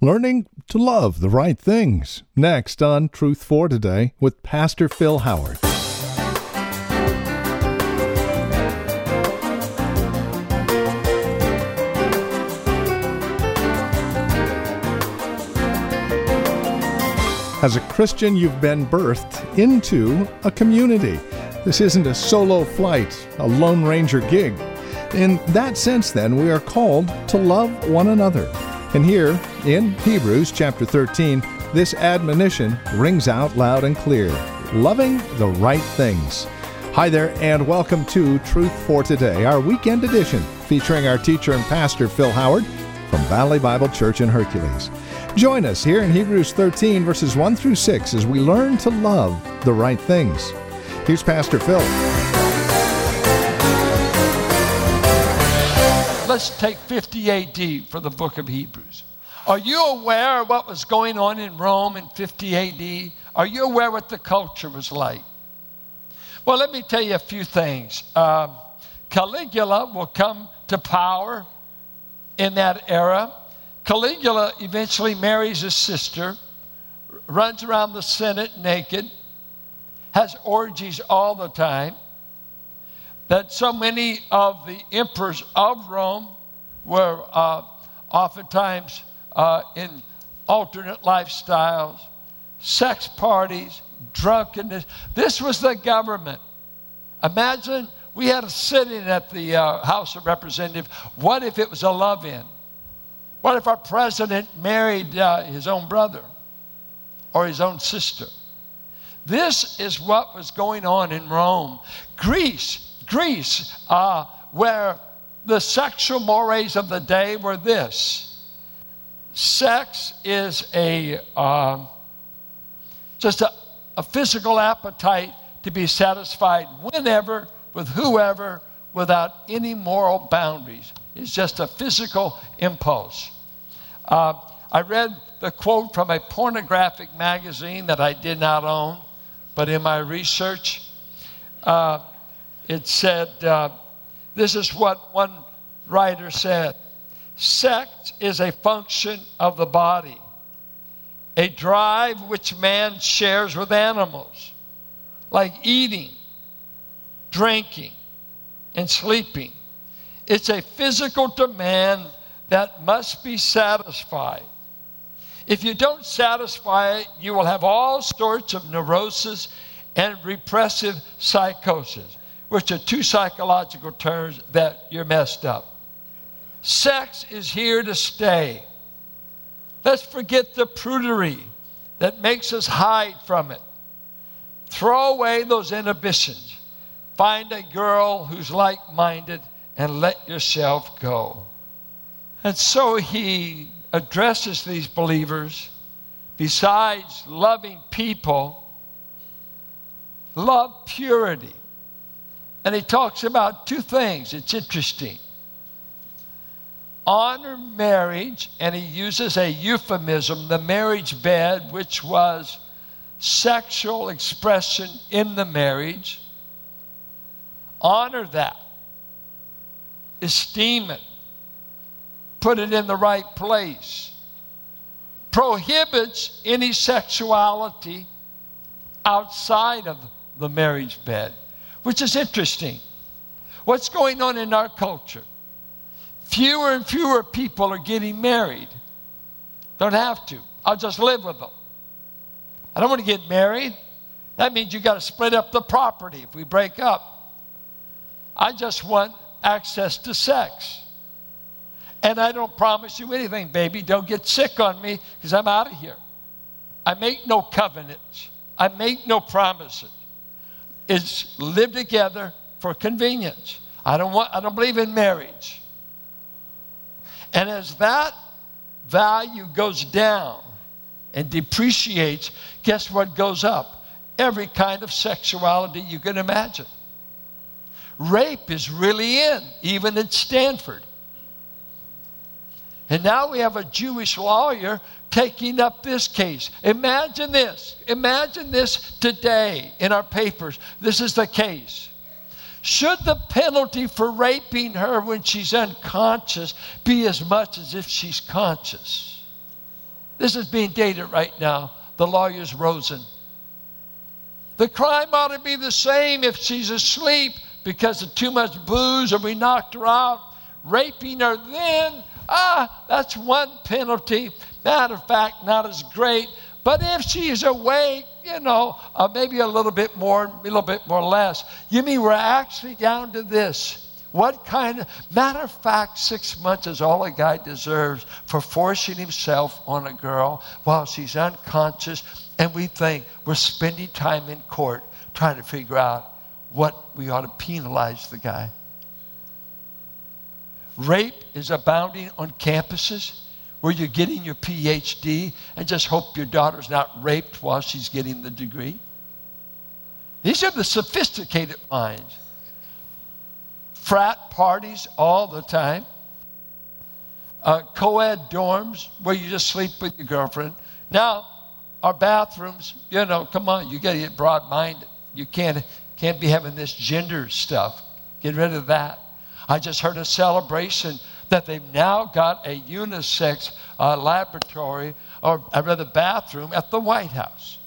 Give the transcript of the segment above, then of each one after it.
Learning to love the right things. Next on Truth for Today with Pastor Phil Howard. As a Christian, you've been birthed into a community. This isn't a solo flight, a Lone Ranger gig. In that sense, then, we are called to love one another. And here in Hebrews chapter 13, this admonition rings out loud and clear loving the right things. Hi there, and welcome to Truth for Today, our weekend edition featuring our teacher and pastor, Phil Howard from Valley Bible Church in Hercules. Join us here in Hebrews 13, verses 1 through 6, as we learn to love the right things. Here's Pastor Phil. Let's take 50 AD for the book of Hebrews. Are you aware of what was going on in Rome in 50 AD? Are you aware what the culture was like? Well, let me tell you a few things. Uh, Caligula will come to power in that era. Caligula eventually marries his sister, runs around the Senate naked, has orgies all the time. That so many of the emperors of Rome were uh, oftentimes uh, in alternate lifestyles, sex parties, drunkenness. This was the government. Imagine we had a sitting at the uh, House of Representatives. What if it was a love in? What if our president married uh, his own brother or his own sister? This is what was going on in Rome. Greece, Greece, uh, where the sexual mores of the day were this sex is a uh, just a, a physical appetite to be satisfied whenever, with whoever, without any moral boundaries. It's just a physical impulse. Uh, I read the quote from a pornographic magazine that I did not own, but in my research, uh, it said, uh, This is what one writer said Sex is a function of the body, a drive which man shares with animals, like eating, drinking, and sleeping. It's a physical demand that must be satisfied. If you don't satisfy it, you will have all sorts of neurosis and repressive psychosis, which are two psychological terms that you're messed up. Sex is here to stay. Let's forget the prudery that makes us hide from it. Throw away those inhibitions. Find a girl who's like minded and let yourself go. And so he addresses these believers. Besides loving people, love purity. And he talks about two things. It's interesting. Honor marriage, and he uses a euphemism, the marriage bed, which was sexual expression in the marriage. Honor that, esteem it, put it in the right place. Prohibits any sexuality outside of the marriage bed, which is interesting. What's going on in our culture? Fewer and fewer people are getting married. Don't have to. I'll just live with them. I don't want to get married. That means you got to split up the property if we break up. I just want access to sex. And I don't promise you anything, baby. Don't get sick on me because I'm out of here. I make no covenants, I make no promises. It's live together for convenience. I don't, want, I don't believe in marriage. And as that value goes down and depreciates, guess what goes up? Every kind of sexuality you can imagine. Rape is really in, even at Stanford. And now we have a Jewish lawyer taking up this case. Imagine this. Imagine this today in our papers. This is the case. Should the penalty for raping her when she's unconscious be as much as if she's conscious? This is being dated right now. The lawyer's Rosen. The crime ought to be the same if she's asleep because of too much booze or we knocked her out. Raping her then, ah, that's one penalty. Matter of fact, not as great. But if she's awake, you know, uh, maybe a little bit more, a little bit more less. You mean we're actually down to this? What kind of, matter of fact, six months is all a guy deserves for forcing himself on a girl while she's unconscious. And we think we're spending time in court trying to figure out what we ought to penalize the guy. Rape is abounding on campuses where you're getting your PhD and just hope your daughter's not raped while she's getting the degree. These are the sophisticated minds frat parties all the time, uh, co ed dorms where you just sleep with your girlfriend. Now, our bathrooms, you know, come on, you got to get broad minded. You can't, can't be having this gender stuff. Get rid of that. I just heard a celebration that they've now got a unisex uh, laboratory, or uh, rather bathroom, at the White House.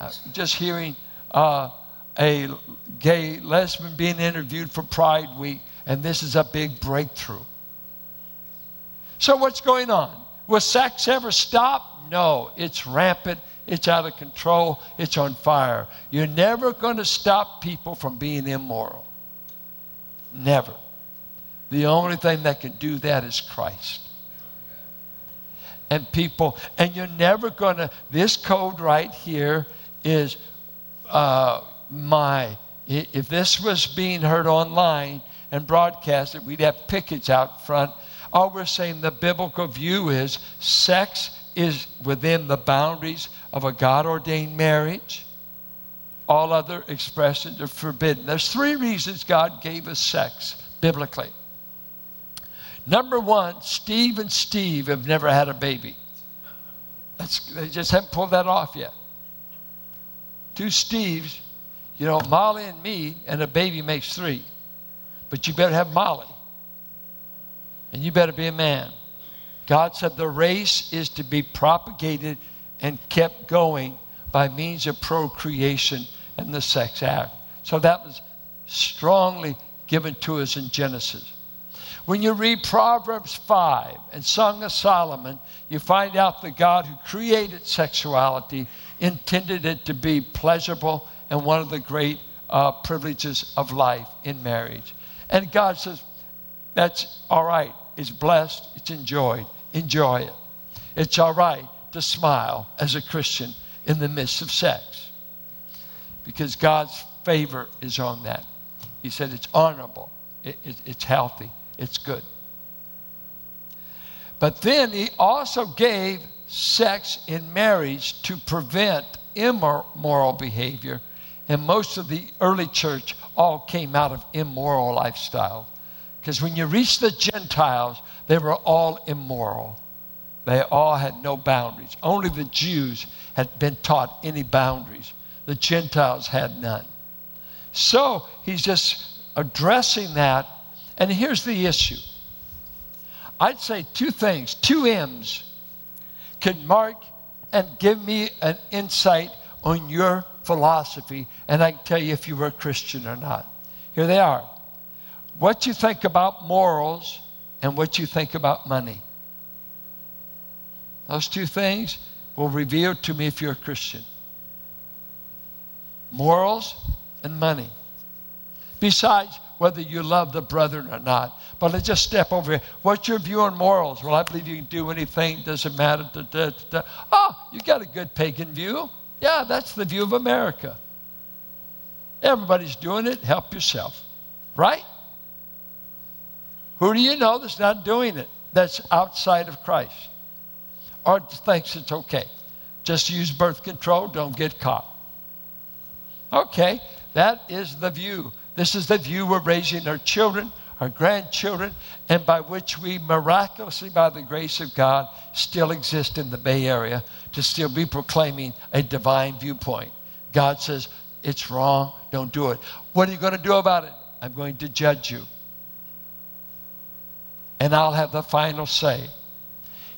Uh, just hearing uh, a gay lesbian being interviewed for Pride Week, and this is a big breakthrough. So, what's going on? Will sex ever stop? No, it's rampant, it's out of control, it's on fire. You're never going to stop people from being immoral. Never. The only thing that can do that is Christ. And people, and you're never going to, this code right here is. Uh, my, if this was being heard online and broadcasted, we'd have pickets out front. All we're saying the biblical view is sex is within the boundaries of a God ordained marriage. All other expressions are forbidden. There's three reasons God gave us sex biblically. Number one, Steve and Steve have never had a baby. That's, they just haven't pulled that off yet. Two Steves you know, Molly and me and a baby makes three. But you better have Molly. And you better be a man. God said the race is to be propagated and kept going by means of procreation and the sex act. So that was strongly given to us in Genesis. When you read Proverbs 5 and Song of Solomon, you find out that God who created sexuality intended it to be pleasurable and one of the great uh, privileges of life in marriage. And God says, that's all right. It's blessed, it's enjoyed. Enjoy it. It's all right to smile as a Christian in the midst of sex because God's favor is on that. He said it's honorable, it, it, it's healthy, it's good. But then he also gave sex in marriage to prevent immoral behavior and most of the early church all came out of immoral lifestyle. Because when you reach the Gentiles, they were all immoral. They all had no boundaries. Only the Jews had been taught any boundaries. The Gentiles had none. So he's just addressing that. And here's the issue I'd say two things, two M's could mark and give me an insight on your philosophy, and I can tell you if you were a Christian or not. Here they are. What you think about morals and what you think about money. Those two things will reveal to me if you're a Christian. Morals and money. Besides, whether you love the brethren or not. But let's just step over here. What's your view on morals? Well, I believe you can do anything, doesn't matter. Da, da, da. Oh, you got a good pagan view. Yeah, that's the view of America. Everybody's doing it, help yourself. Right? Who do you know that's not doing it, that's outside of Christ? Or thinks it's okay? Just use birth control, don't get caught. Okay, that is the view. This is the view we're raising our children, our grandchildren, and by which we miraculously, by the grace of God, still exist in the Bay Area to still be proclaiming a divine viewpoint. God says, it's wrong, don't do it. What are you going to do about it? I'm going to judge you. And I'll have the final say.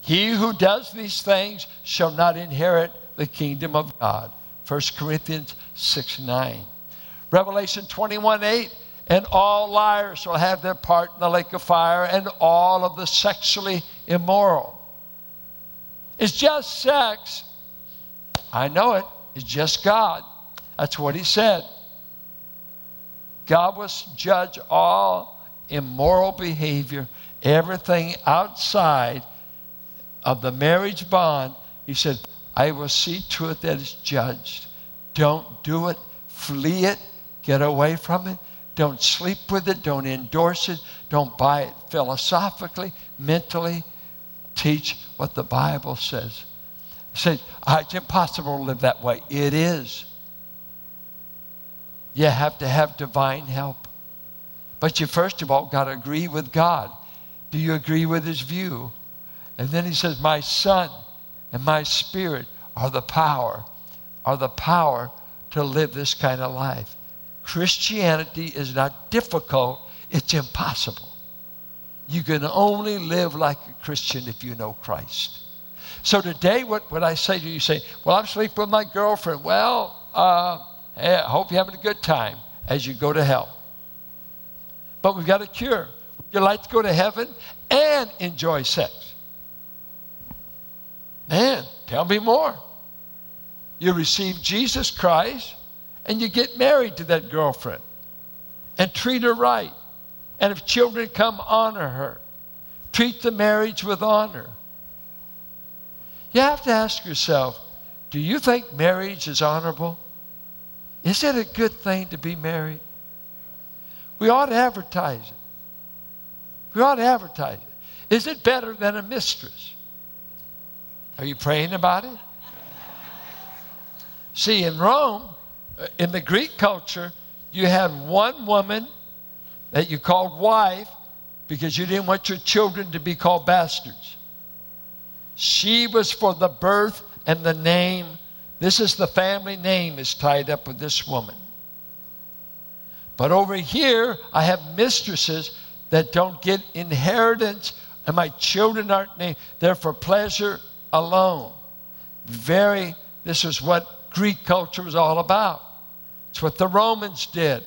He who does these things shall not inherit the kingdom of God. 1 Corinthians 6 9. Revelation 21 8. And all liars shall have their part in the lake of fire, and all of the sexually immoral. It's just sex. I know it. It's just God. That's what he said. God will judge all immoral behavior, everything outside of the marriage bond. He said, I will see to it that it's judged. Don't do it, flee it, get away from it. Don't sleep with it, don't endorse it, don't buy it philosophically, mentally. Teach what the Bible says. Say, ah, it's impossible to live that way. It is. You have to have divine help. But you first of all got to agree with God. Do you agree with his view? And then he says, My son and my spirit are the power, are the power to live this kind of life. Christianity is not difficult, it's impossible. You can only live like a Christian if you know Christ. So today, what, what I say to you, you say, Well, I'm sleeping with my girlfriend. Well, uh, hey, I hope you're having a good time as you go to hell. But we've got a cure. Would you like to go to heaven and enjoy sex? Man, tell me more. You receive Jesus Christ and you get married to that girlfriend and treat her right. And if children come, honor her. Treat the marriage with honor. You have to ask yourself do you think marriage is honorable? Is it a good thing to be married? We ought to advertise it. We ought to advertise it. Is it better than a mistress? Are you praying about it? See, in Rome, in the Greek culture, you had one woman that you called wife because you didn't want your children to be called bastards. She was for the birth and the name. This is the family name is tied up with this woman. But over here, I have mistresses that don't get inheritance, and my children aren't named. They're for pleasure alone. Very, this is what Greek culture was all about. It's what the Romans did.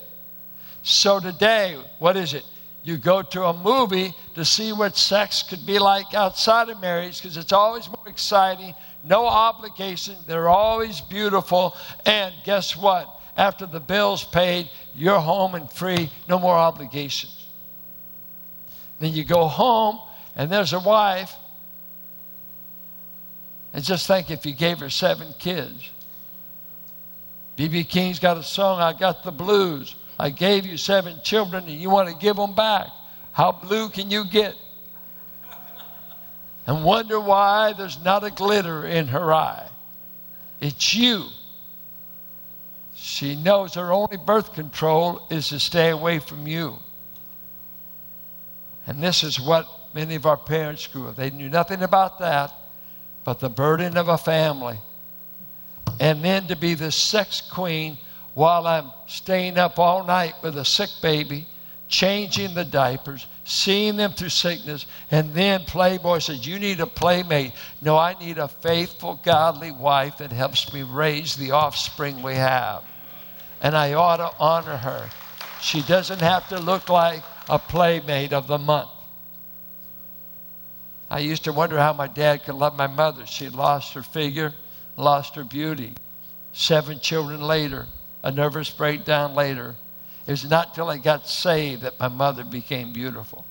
So today, what is it? you go to a movie to see what sex could be like outside of marriage because it's always more exciting, no obligation, they're always beautiful, and guess what? After the bill's paid, you're home and free, no more obligations. Then you go home, and there's a wife, and just think if you gave her seven kids. B.B. King's got a song, I Got the Blues. I gave you seven children and you want to give them back. How blue can you get? And wonder why there's not a glitter in her eye. It's you. She knows her only birth control is to stay away from you. And this is what many of our parents grew up. They knew nothing about that but the burden of a family. And then to be the sex queen while I'm staying up all night with a sick baby, changing the diapers, seeing them through sickness, and then Playboy says, You need a playmate. No, I need a faithful, godly wife that helps me raise the offspring we have. And I ought to honor her. She doesn't have to look like a playmate of the month. I used to wonder how my dad could love my mother. She lost her figure, lost her beauty. Seven children later, a nervous breakdown later. It was not till I got saved that my mother became beautiful.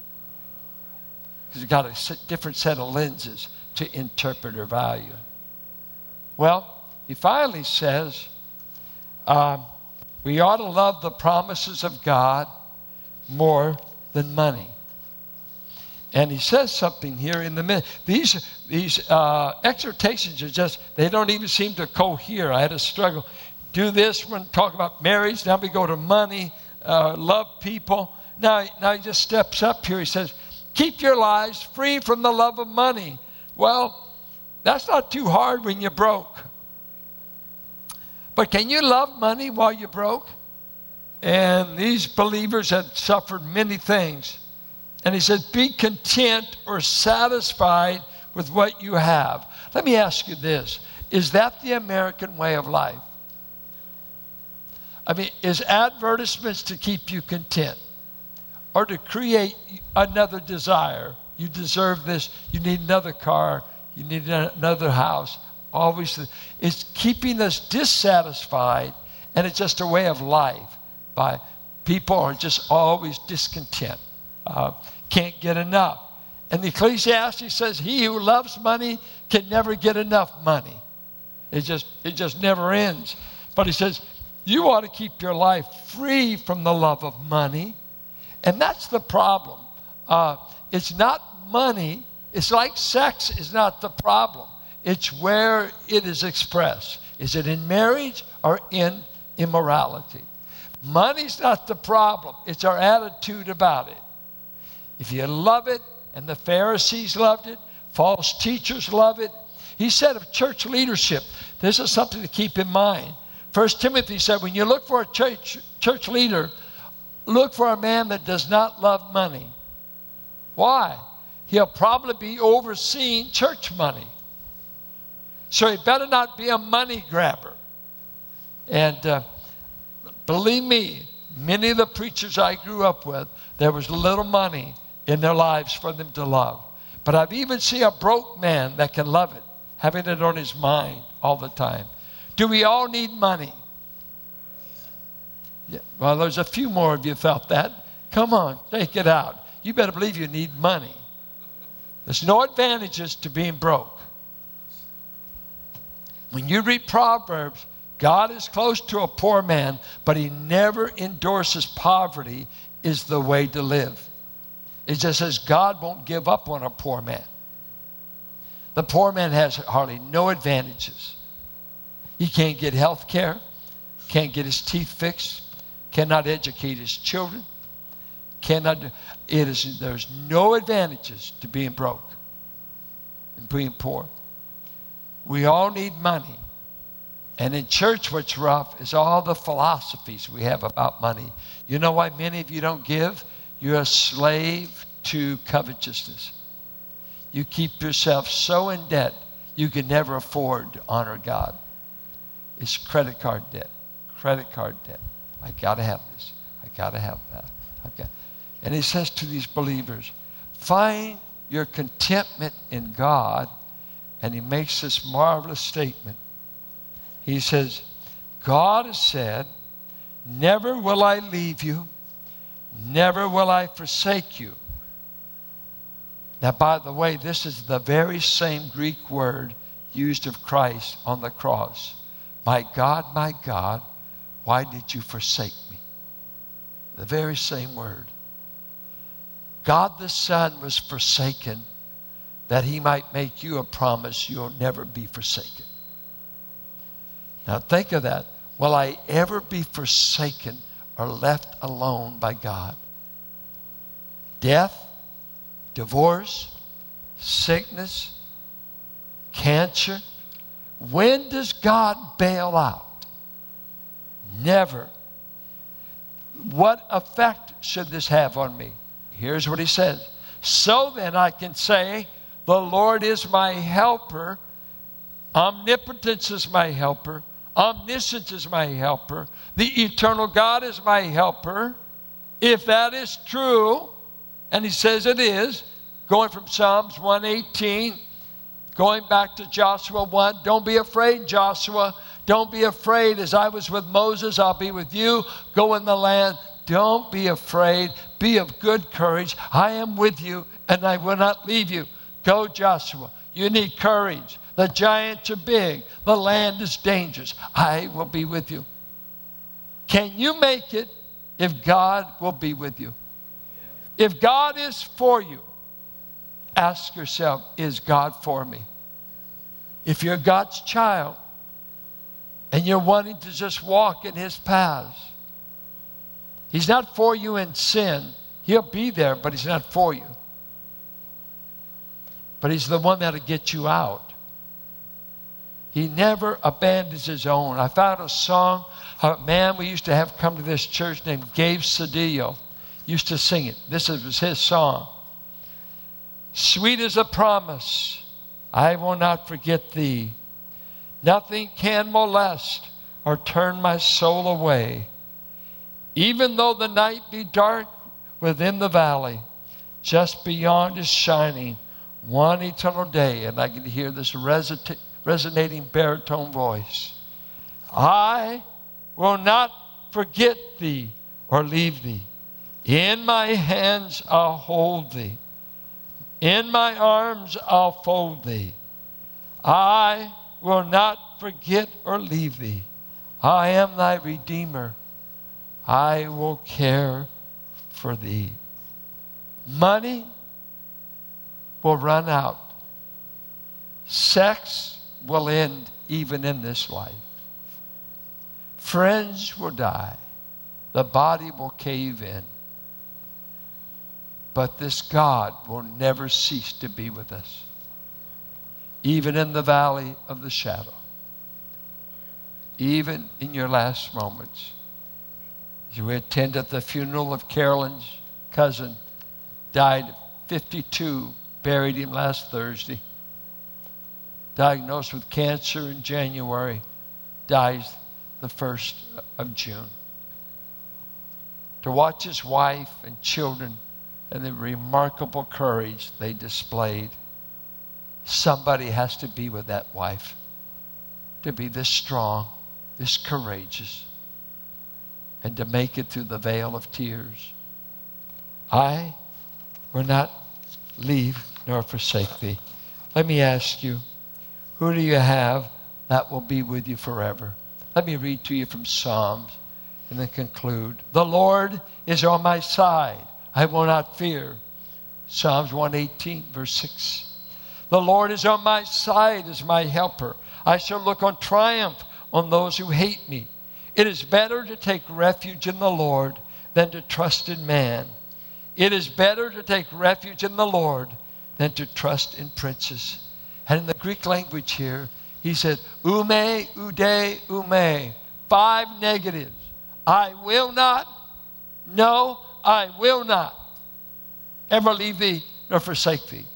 Because got a different set of lenses to interpret her value. Well, he finally says, um, we ought to love the promises of God more than money. And he says something here in the middle. These, these uh, exhortations are just, they don't even seem to cohere. I had a struggle do this. To talk about marriage. Now we go to money, uh, love people. Now, now he just steps up here. He says, Keep your lives free from the love of money. Well, that's not too hard when you're broke. But can you love money while you're broke? And these believers had suffered many things. And he said, Be content or satisfied with what you have. Let me ask you this Is that the American way of life? I mean, is advertisements to keep you content or to create another desire? You deserve this, you need another car, you need another house. Always, it's keeping us dissatisfied, and it's just a way of life. By people are just always discontent, uh, can't get enough. And the Ecclesiastes says, He who loves money can never get enough money. It just, it just never ends. But he says, You ought to keep your life free from the love of money. And that's the problem. Uh, it's not money, it's like sex is not the problem. It's where it is expressed. Is it in marriage or in immorality? Money's not the problem, it's our attitude about it. If you love it, and the Pharisees loved it, false teachers love it. He said of church leadership, this is something to keep in mind. First Timothy said, when you look for a church, church leader, look for a man that does not love money. Why? He'll probably be overseeing church money. So he better not be a money grabber. And uh, believe me, many of the preachers I grew up with, there was little money in their lives for them to love. But I've even seen a broke man that can love it, having it on his mind all the time. Do we all need money? Yeah, well, there's a few more of you felt that. Come on, take it out. You better believe you need money. There's no advantages to being broke. When you read Proverbs, God is close to a poor man, but he never endorses poverty is the way to live. It just says God won't give up on a poor man. The poor man has hardly no advantages. He can't get health care, can't get his teeth fixed, cannot educate his children, cannot. It is there's no advantages to being broke and being poor. We all need money. And in church, what's rough is all the philosophies we have about money. You know why many of you don't give? You're a slave to covetousness. You keep yourself so in debt, you can never afford to honor God. It's credit card debt. Credit card debt. I got to have this. I got to have that. Okay. And he says to these believers, find your contentment in God. And he makes this marvelous statement. He says, God has said, Never will I leave you Never will I forsake you. Now, by the way, this is the very same Greek word used of Christ on the cross. My God, my God, why did you forsake me? The very same word. God the Son was forsaken that he might make you a promise you'll never be forsaken. Now, think of that. Will I ever be forsaken are left alone by God. Death, divorce, sickness, cancer. When does God bail out? Never. What effect should this have on me? Here's what he says. So then I can say, The Lord is my helper. Omnipotence is my helper. Omniscience is my helper. The eternal God is my helper. If that is true, and he says it is, going from Psalms 118, going back to Joshua 1, don't be afraid, Joshua. Don't be afraid. As I was with Moses, I'll be with you. Go in the land. Don't be afraid. Be of good courage. I am with you, and I will not leave you. Go, Joshua. You need courage. The giants are big. The land is dangerous. I will be with you. Can you make it if God will be with you? If God is for you, ask yourself, is God for me? If you're God's child and you're wanting to just walk in His paths, He's not for you in sin. He'll be there, but He's not for you. But He's the one that'll get you out. He never abandons his own. I found a song, a man we used to have come to this church named Gabe Cedillo used to sing it. This was his song. Sweet as a promise I will not forget thee. Nothing can molest or turn my soul away. Even though the night be dark within the valley, just beyond is shining one eternal day. And I can hear this resonating baritone voice. I will not forget thee or leave thee. In my hands I'll hold thee. In my arms I'll fold thee. I will not forget or leave thee. I am thy Redeemer. I will care for thee. Money will run out. Sex will end even in this life. Friends will die. The body will cave in. But this God will never cease to be with us, even in the valley of the shadow, even in your last moments. We attended the funeral of Carolyn's cousin, died 52, buried him last Thursday. Diagnosed with cancer in January, dies the 1st of June. To watch his wife and children and the remarkable courage they displayed. Somebody has to be with that wife to be this strong, this courageous, and to make it through the veil of tears. I will not leave nor forsake thee. Let me ask you, who do you have that will be with you forever? Let me read to you from Psalms and then conclude. The Lord is on my side. I will not fear. Psalms 118, verse 6. The Lord is on my side as my helper. I shall look on triumph on those who hate me. It is better to take refuge in the Lord than to trust in man. It is better to take refuge in the Lord than to trust in princes. And in the Greek language here, he said, ume, ude, ume. Five negatives. I will not, no, I will not ever leave thee nor forsake thee.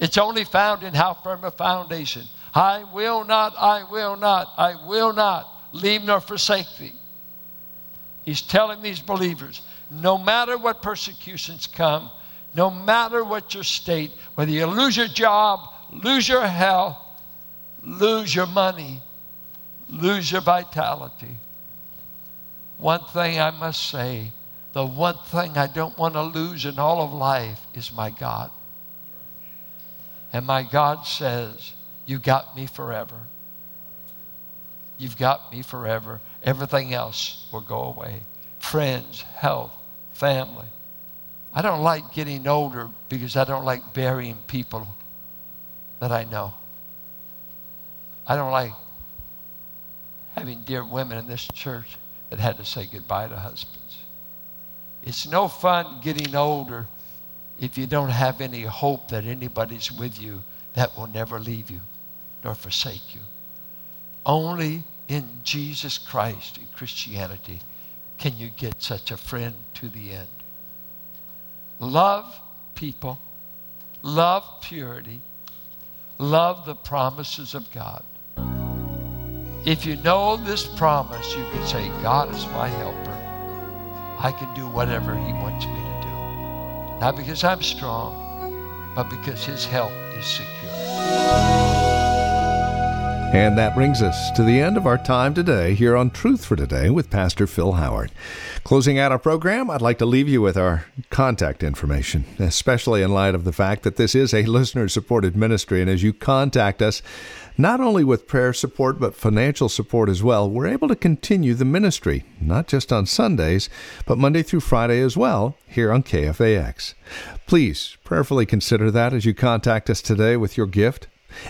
It's only found in how firm a foundation. I will not, I will not, I will not leave nor forsake thee. He's telling these believers no matter what persecutions come, no matter what your state, whether you lose your job, lose your health, lose your money, lose your vitality. One thing I must say the one thing I don't want to lose in all of life is my God. And my God says, You got me forever. You've got me forever. Everything else will go away friends, health, family. I don't like getting older because I don't like burying people that I know. I don't like having dear women in this church that had to say goodbye to husbands. It's no fun getting older if you don't have any hope that anybody's with you that will never leave you nor forsake you. Only in Jesus Christ, in Christianity, can you get such a friend to the end. Love people, love purity, love the promises of God. If you know this promise, you can say, God is my helper. I can do whatever He wants me to do. Not because I'm strong, but because His help is secure. And that brings us to the end of our time today here on Truth for Today with Pastor Phil Howard. Closing out our program, I'd like to leave you with our contact information, especially in light of the fact that this is a listener supported ministry. And as you contact us, not only with prayer support, but financial support as well, we're able to continue the ministry, not just on Sundays, but Monday through Friday as well, here on KFAX. Please prayerfully consider that as you contact us today with your gift.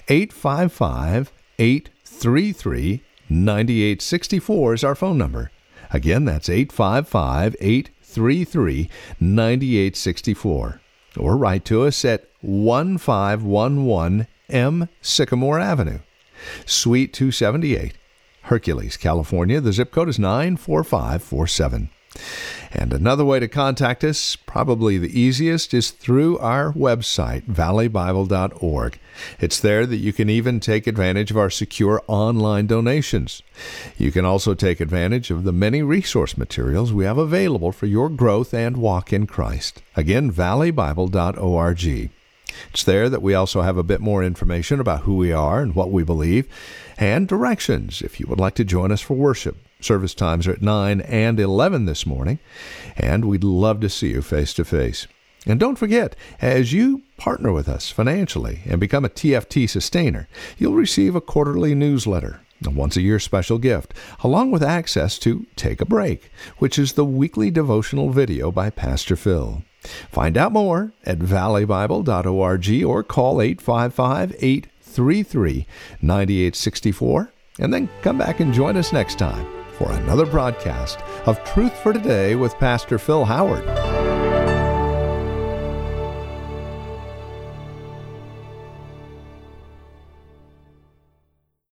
855 833 9864 is our phone number. Again, that's 855 833 9864. Or write to us at 1511 M. Sycamore Avenue, Suite 278, Hercules, California. The zip code is 94547. And another way to contact us, probably the easiest, is through our website, valleybible.org. It's there that you can even take advantage of our secure online donations. You can also take advantage of the many resource materials we have available for your growth and walk in Christ. Again, valleybible.org. It's there that we also have a bit more information about who we are and what we believe, and directions if you would like to join us for worship. Service times are at 9 and 11 this morning, and we'd love to see you face to face. And don't forget, as you partner with us financially and become a TFT sustainer, you'll receive a quarterly newsletter, a once a year special gift, along with access to Take a Break, which is the weekly devotional video by Pastor Phil. Find out more at valleybible.org or call 855 833 9864 and then come back and join us next time for another broadcast of Truth for Today with Pastor Phil Howard.